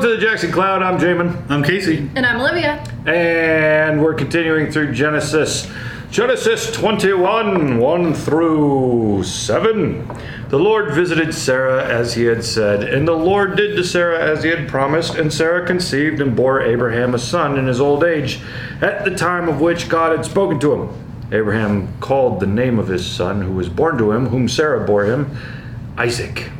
Welcome to the Jackson Cloud. I'm Jamin. I'm Casey. And I'm Olivia. And we're continuing through Genesis. Genesis 21, 1 through 7. The Lord visited Sarah as he had said, and the Lord did to Sarah as he had promised, and Sarah conceived and bore Abraham a son in his old age, at the time of which God had spoken to him. Abraham called the name of his son, who was born to him, whom Sarah bore him, Isaac.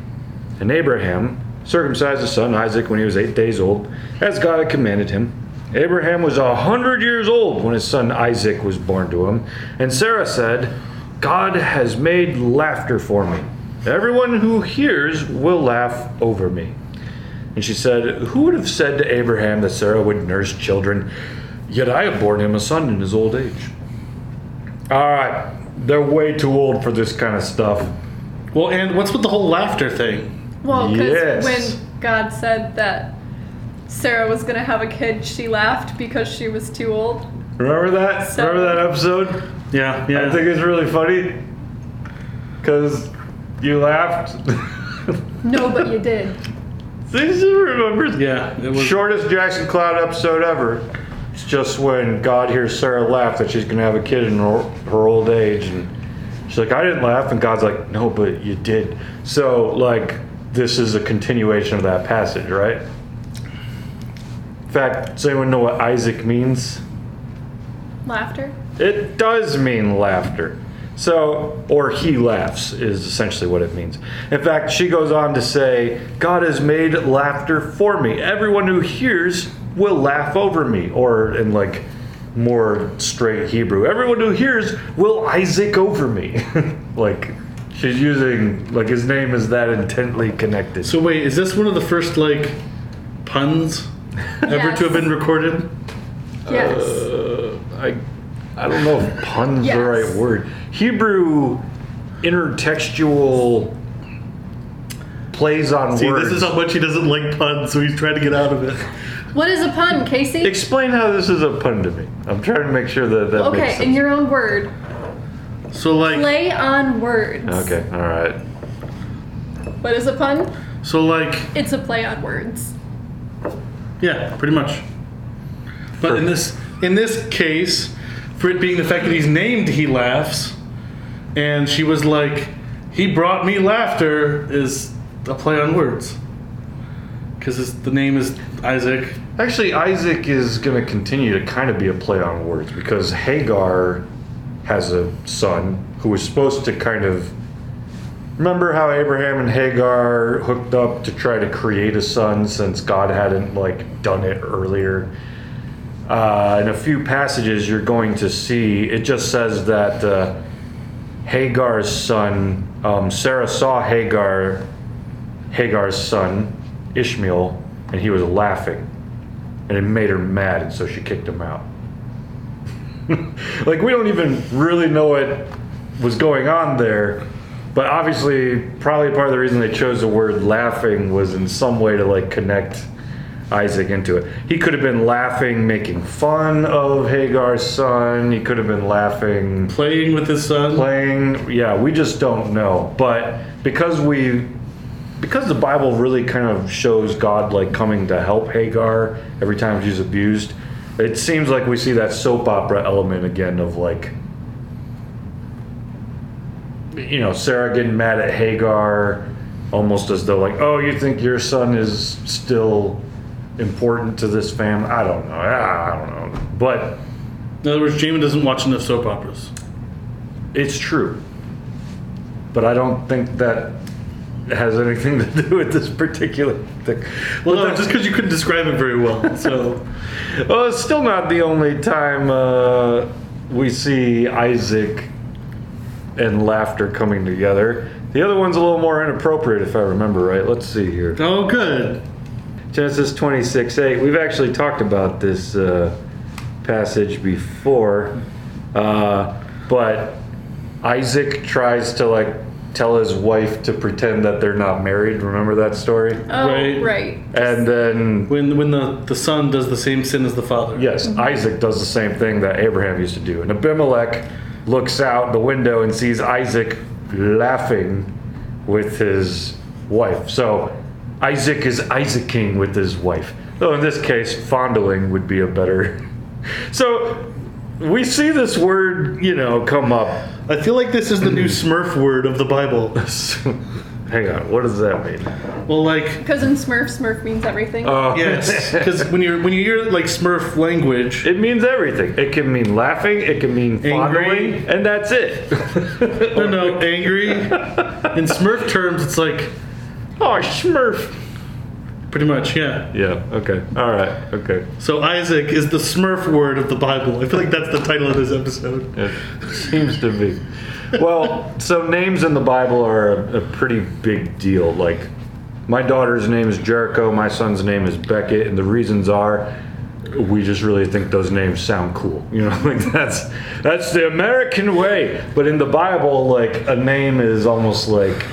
And Abraham circumcised his son Isaac when he was eight days old, as God had commanded him. Abraham was a hundred years old when his son Isaac was born to him. And Sarah said, God has made laughter for me. Everyone who hears will laugh over me. And she said, Who would have said to Abraham that Sarah would nurse children? Yet I have borne him a son in his old age. All right, they're way too old for this kind of stuff. Well, and what's with the whole laughter thing? Well, because Yes. when God said that Sarah was going to have a kid, she laughed because she was too old. Remember that? So- Remember that episode? Yeah, yeah. I think it's really funny because you laughed. No, but you did. Things you remember. yeah, it was. Shortest Jackson Cloud episode ever. It's just when God hears Sarah laugh that she's gonna have a kid in her, her old age, and she's like, "I didn't laugh," and God's like, "No, but you did." So, like, this is a continuation of that passage, right? In fact, does anyone know what Isaac means? Laughter? It does mean laughter. So, or he laughs is essentially what it means. In fact, she goes on to say, God has made laughter for me. Everyone who hears will laugh over me. Or in like more straight Hebrew, everyone who hears will Isaac over me. like she's using, like his name is that intently connected. So wait, is this one of the first like puns ever to have been recorded? Yes. Uh, I, I don't know if pun's Yes. the right word. Hebrew intertextual plays on See, words. this is how much he doesn't like puns, so he's trying to get out of it. what is a pun, Casey? Explain how this is a pun to me. I'm trying to make sure that that makes okay, sense. in your own word. So like, Play on words. okay, all right. What is a pun? so like, It's a play on words. yeah, pretty much. But in this in this case, for it being the fact that he's named, he laughs, and she was like, "He brought me laughter," is a play on words. Because the name is Isaac. Actually, Isaac is going to continue to kind of be a play on words because Hagar has a son who was supposed to kind of. Remember how Abraham and Hagar hooked up to try to create a son since God hadn't like done it earlier? Uh, in a few passages, you're going to see it just says that uh, Hagar's son, um, Sarah saw Hagar, Hagar's son, Ishmael, and he was laughing and it made her mad, and so she kicked him out. like we don't even really know what was going on there, but obviously, probably part of the reason they chose the word "laughing" was in some way to like connect Isaac into it. He could have been laughing, making fun of Hagar's son. He could have been laughing, Playing with his son. playing. Yeah, we just don't know. But because we because the Bible really kind of shows God like coming to help Hagar every time she's abused, it seems like we see that soap opera element again of like you know, Sarah getting mad at Hagar almost as though like, "Oh, you think your son is still important to this family?" I don't know. I don't know. But In other words, Jamin doesn't watch enough soap operas. It's true. But I don't think that has anything to do with this particular thing. Well, no, just because you couldn't describe it very well. So, well, it's still not the only time uh, we see Isaac and laughter coming together. The other one's a little more inappropriate, if I remember right. Let's see here. oh, good. Genesis 26 8. We've actually talked about this uh, passage before, uh, but Isaac tries to like tell his wife to pretend that they're not married. Remember that story? Oh, Right. right. And then, When when the, the son does the same sin as the father. yes, mm-hmm. Isaac does the same thing that Abraham used to do. And Abimelech looks out the window and sees Isaac laughing with his wife. So Isaac is Isaacing with his wife. Though in this case, fondling would be a better. So we see this word, you know, come up. I feel like this is the new Smurf word of the Bible. Hang on, what does that mean? Well, like Because in Smurf, Smurf means everything. Oh, yes, because when you're when you hear like Smurf language, it means everything. It can mean laughing. It can mean Angry. fondling, and that's it. no, no, angry. In Smurf terms, it's like oh, Smurf. Pretty much, yeah. Yeah. Okay. All right. Okay. So Isaac is the Smurf word of the Bible. I feel like that's the title of this episode. It seems to be. Well, so names in the Bible are a, a pretty big deal. Like, my daughter's name is Jericho, my son's name is Beckett, and the reasons are we just really think those names sound cool. You know, like that's that's the American way. But in the Bible, like a name is almost like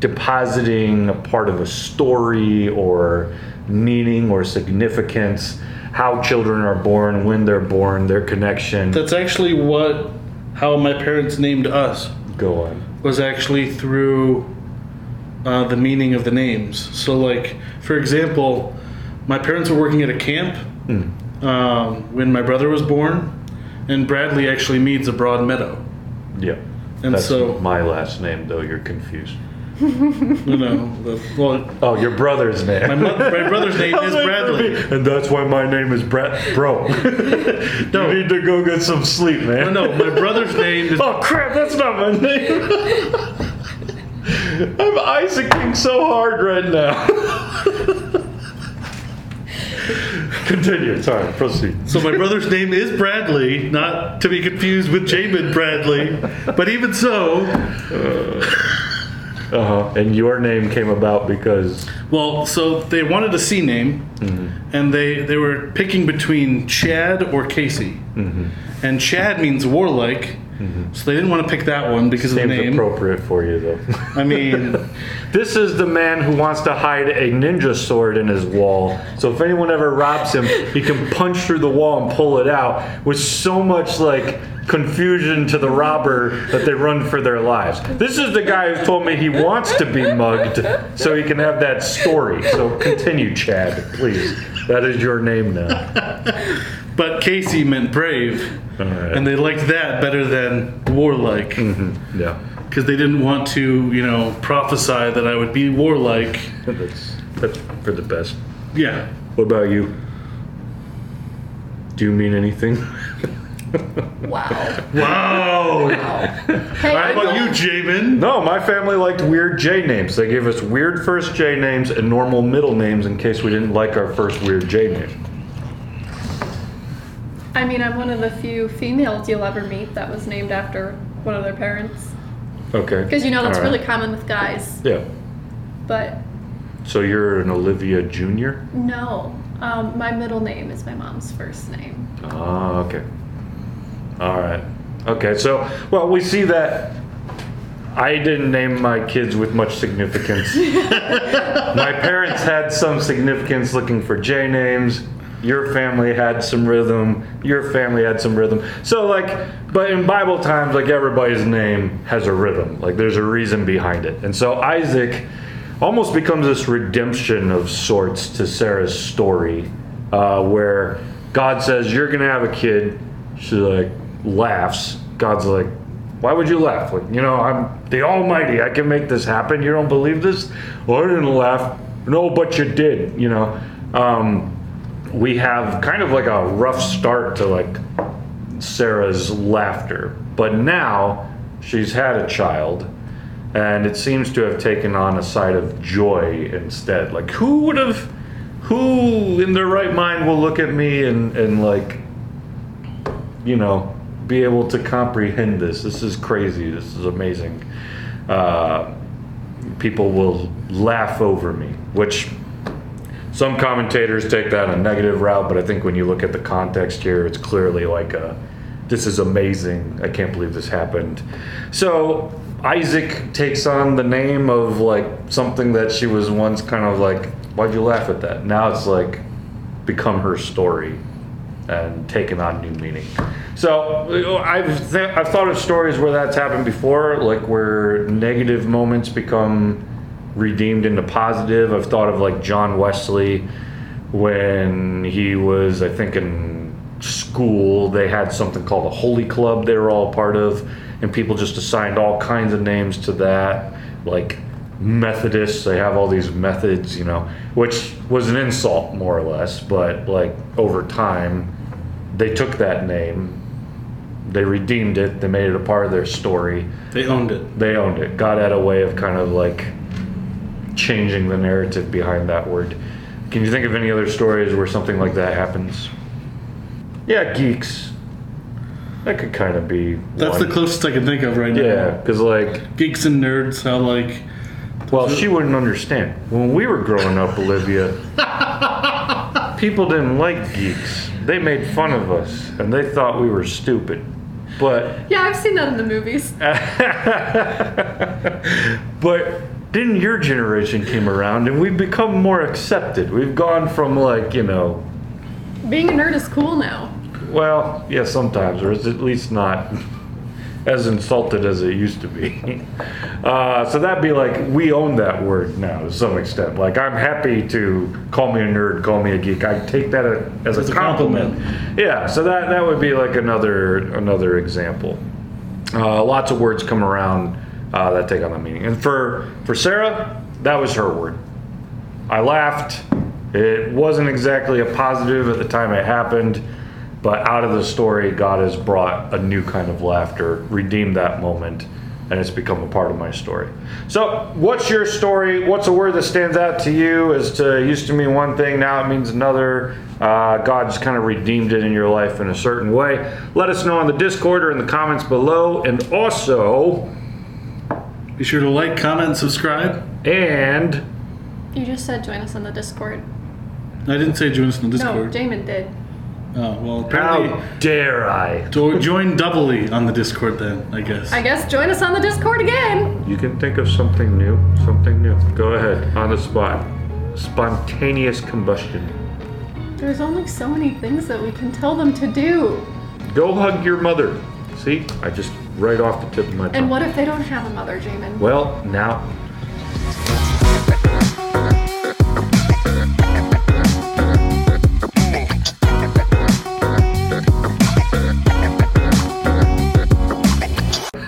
depositing a part of a story or meaning or significance. How children are born, when they're born, their connection. That's actually what how my parents named us Go on. was actually through uh, the meaning of the names. So, like for example, my parents were working at a camp um, when my brother was born, and Bradley actually means a broad meadow. Yeah. And That's so- my last name, though. You're confused. You know, the, well, Oh, your brother's name. my, mo- my brother's name is Bradley. And that's why my name is Brett. Bro, No. you need to go get some sleep, man. No, no, my brother's name is Oh crap, that's not my name. I'm Isaacing so hard right now. Continue. Sorry, proceed. So my brother's name is Bradley, not to be confused with Jamin Bradley. But even so, uh, Uh huh. And your name came about because well, so they wanted a C name, mm-hmm. and they they were picking between Chad or Casey. Mm-hmm. And Chad means warlike, mm-hmm. so they didn't want to pick that one because of the name. appropriate for you, though. I mean, This is the man who wants to hide a ninja sword in his wall. So if anyone ever robs him, he can punch through the wall and pull it out with so much like confusion to the robber that they run for their lives. This is the guy who told me he wants to be mugged so he can have that story. So continue, Chad, please. That is your name now. but Casey meant brave, right. and they liked that better than warlike mm-hmm. Yeah. because they didn't want to, you know, prophesy that I would be warlike. That's, that's for the best. Yeah. What about you? Do you mean anything? Wow. Wow. Hey, How about you, Jamin? No, my family liked weird J names. They gave us weird first J names and normal middle names in case we didn't like our first weird J name. I mean, I'm one of the few females you'll ever meet that was named after one of their parents. Okay. Because you know that's All right. really common with guys. Yeah. But So you're an Olivia Jr.? no, um, my middle name is my mom's first name. Ah, okay. All right. Okay, so, well, we see that I didn't name my kids with much significance. my parents had some significance looking for J names. Your family had some rhythm. Your family had some rhythm. So, like, but in Bible times, like, everybody's name has a rhythm. Like, there's a reason behind it. And so Isaac almost becomes this redemption of sorts to Sarah's story, uh, where God says, You're going to have a kid. She's like, laughs. God's like, why would you laugh? Like, you know, I'm the Almighty. I can make this happen. You don't believe this? Well, I didn't laugh. No, but you did. You know, um, we have kind of like a rough start to like Sarah's laughter, but now she's had a child, and it seems to have taken on a side of joy instead. Like, who would have? Who in their right mind will look at me and and like you know, be able to comprehend this. This is crazy. This is amazing. Uh, people will laugh over me, which some commentators take that a negative route, but I think when you look at the context here, it's clearly like a, this is amazing. I can't believe this happened. So Isaac takes on the name of like something that she was once kind of like, why'd you laugh at that? Now it's like become her story and taken on new meaning. So I've th- I've thought of stories where that's happened before, like where negative moments become redeemed into positive. I've thought of like John Wesley when he was, I think, in school. They had something called a Holy Club they were all part of, and people just assigned all kinds of names to that, like Methodists. They have all these methods, you know, which was an insult more or less, but like over time, they took that name. They redeemed it. They made it a part of their story They owned it. they owned it. God had a way of kind of like changing the narrative behind that word. Can you think of any other stories where something like that happens? Yeah, geeks. That could kind of be. That's one. the closest I can think of right now. Yeah, because like, Geeks and nerds, how like well, she wouldn't understand. When we were growing up, Olivia, people didn't like geeks. They made fun of us, and they thought we were stupid. But Yeah, I've seen that in the movies. but then your generation came around and we've become more accepted. We've gone from like, you know, Being a nerd is cool now. well, yeah, sometimes, or at least not as insulted as it used to be. Uh, so that'd be like, we own that word now to some extent. Like, I'm happy to call me a nerd, call me a geek. I take that as, As a a compliment. compliment. Yeah, so that, that would be like another another example. Uh, lots of words come around uh, that take on that meaning. And for for Sarah, that was her word. I laughed. It wasn't exactly a positive at the time it happened, but out of the story, God has brought a new kind of laughter, redeemed that moment, and it's become a part of my story. So, what's your story? What's a word that stands out to you as to used to mean one thing, now it means another? Uh, God's kind of redeemed it in your life in a certain way. Let us know on the Discord or in the comments below, and also, be sure to like, comment, and subscribe. and You just said join us on the Discord. I didn't say join us on the Discord. No, Discord. Jamin did. Oh well, apparently how dare I? jo- join doubly on the Discord then. I guess. I guess join us on the Discord again. You can think of something new, something new. Go ahead, on the spot. Spontaneous combustion. There's only so many things that we can tell them to do. Go hug your mother. See, I just right off the tip of my tongue. And what if they don't have a mother, Jamin? Well, now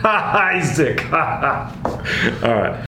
Isaac. All right.